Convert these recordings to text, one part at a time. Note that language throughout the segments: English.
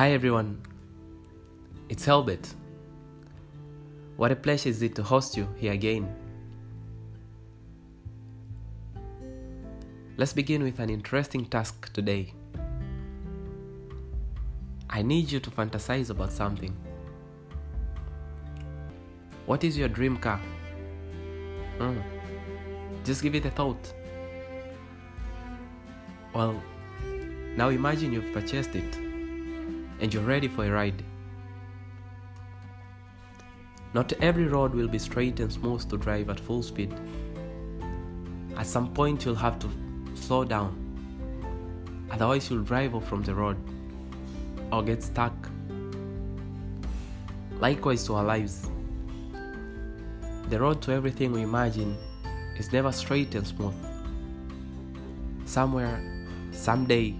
Hi everyone, it's Helbert. What a pleasure is it to host you here again. Let's begin with an interesting task today. I need you to fantasize about something. What is your dream car? Hmm. Just give it a thought. Well, now imagine you've purchased it and you're ready for a ride. Not every road will be straight and smooth to drive at full speed. At some point, you'll have to slow down, otherwise, you'll drive off from the road or get stuck. Likewise, to our lives. The road to everything we imagine is never straight and smooth. Somewhere, someday,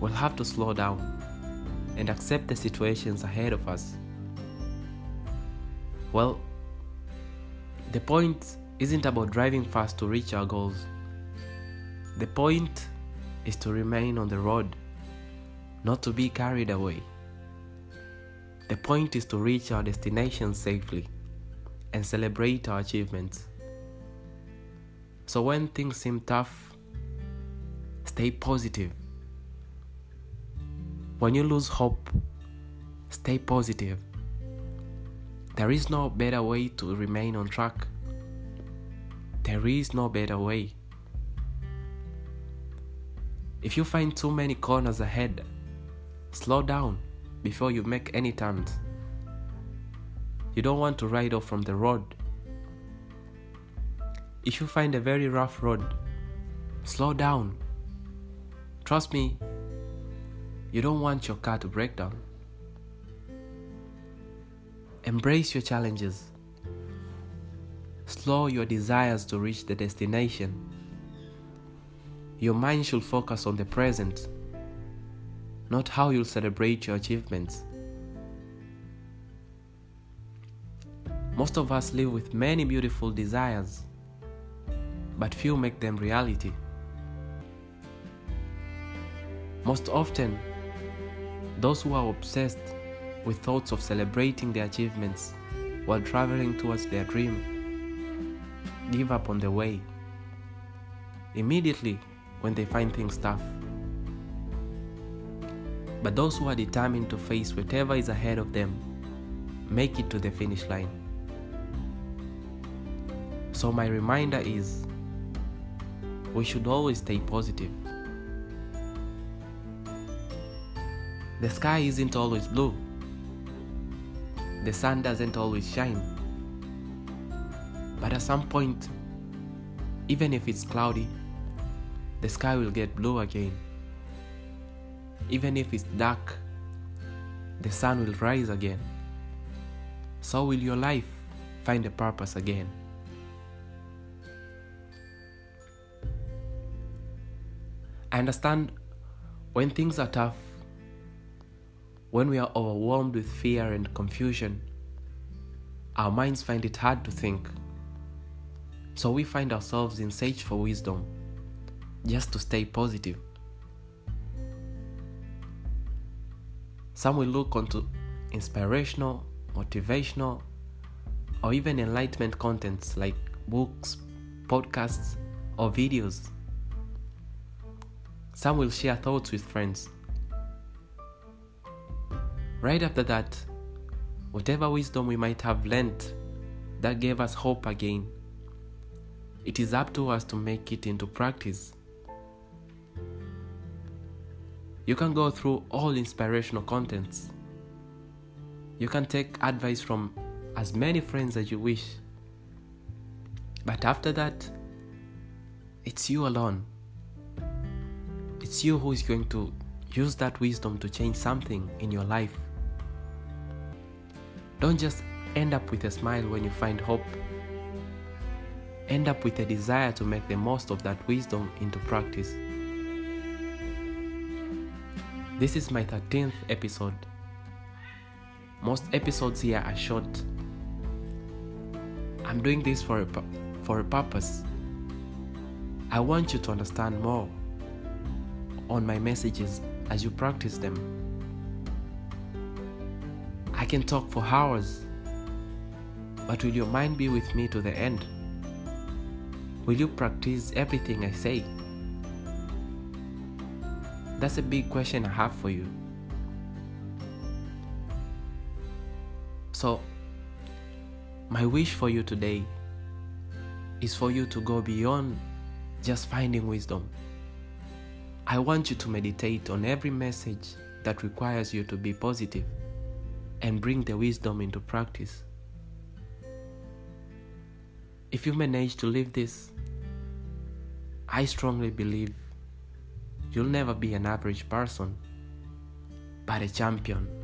we'll have to slow down and accept the situations ahead of us. Well, the point isn't about driving fast to reach our goals. The point is to remain on the road, not to be carried away. The point is to reach our destination safely and celebrate our achievements. So when things seem tough, stay positive. When you lose hope, stay positive. There is no better way to remain on track. There is no better way. If you find too many corners ahead, slow down before you make any turns. You don't want to ride off from the road. If you find a very rough road, slow down. Trust me, you don't want your car to break down. Embrace your challenges. Slow your desires to reach the destination. Your mind should focus on the present, not how you'll celebrate your achievements. Most of us live with many beautiful desires, but few make them reality. Most often, those who are obsessed with thoughts of celebrating their achievements while traveling towards their dream give up on the way immediately when they find things tough. But those who are determined to face whatever is ahead of them make it to the finish line. So, my reminder is we should always stay positive. The sky isn't always blue, the sun doesn't always shine. But at some point, even if it's cloudy, the sky will get blue again. Even if it's dark, the sun will rise again. So will your life find a purpose again. I understand when things are tough, when we are overwhelmed with fear and confusion, our minds find it hard to think. So we find ourselves in search for wisdom just to stay positive. Some will look onto inspirational, motivational, or even enlightenment contents like books, podcasts, or videos. Some will share thoughts with friends. Right after that, whatever wisdom we might have learnt that gave us hope again, it is up to us to make it into practice. You can go through all inspirational contents. You can take advice from as many friends as you wish. But after that, it's you alone. It's you who is going to use that wisdom to change something in your life. Don't just end up with a smile when you find hope. End up with a desire to make the most of that wisdom into practice. This is my 13th episode. Most episodes here are short. I'm doing this for a, for a purpose. I want you to understand more on my messages as you practice them. Can talk for hours, but will your mind be with me to the end? Will you practice everything I say? That's a big question I have for you. So, my wish for you today is for you to go beyond just finding wisdom. I want you to meditate on every message that requires you to be positive and bring the wisdom into practice. If you manage to live this, I strongly believe you'll never be an average person, but a champion.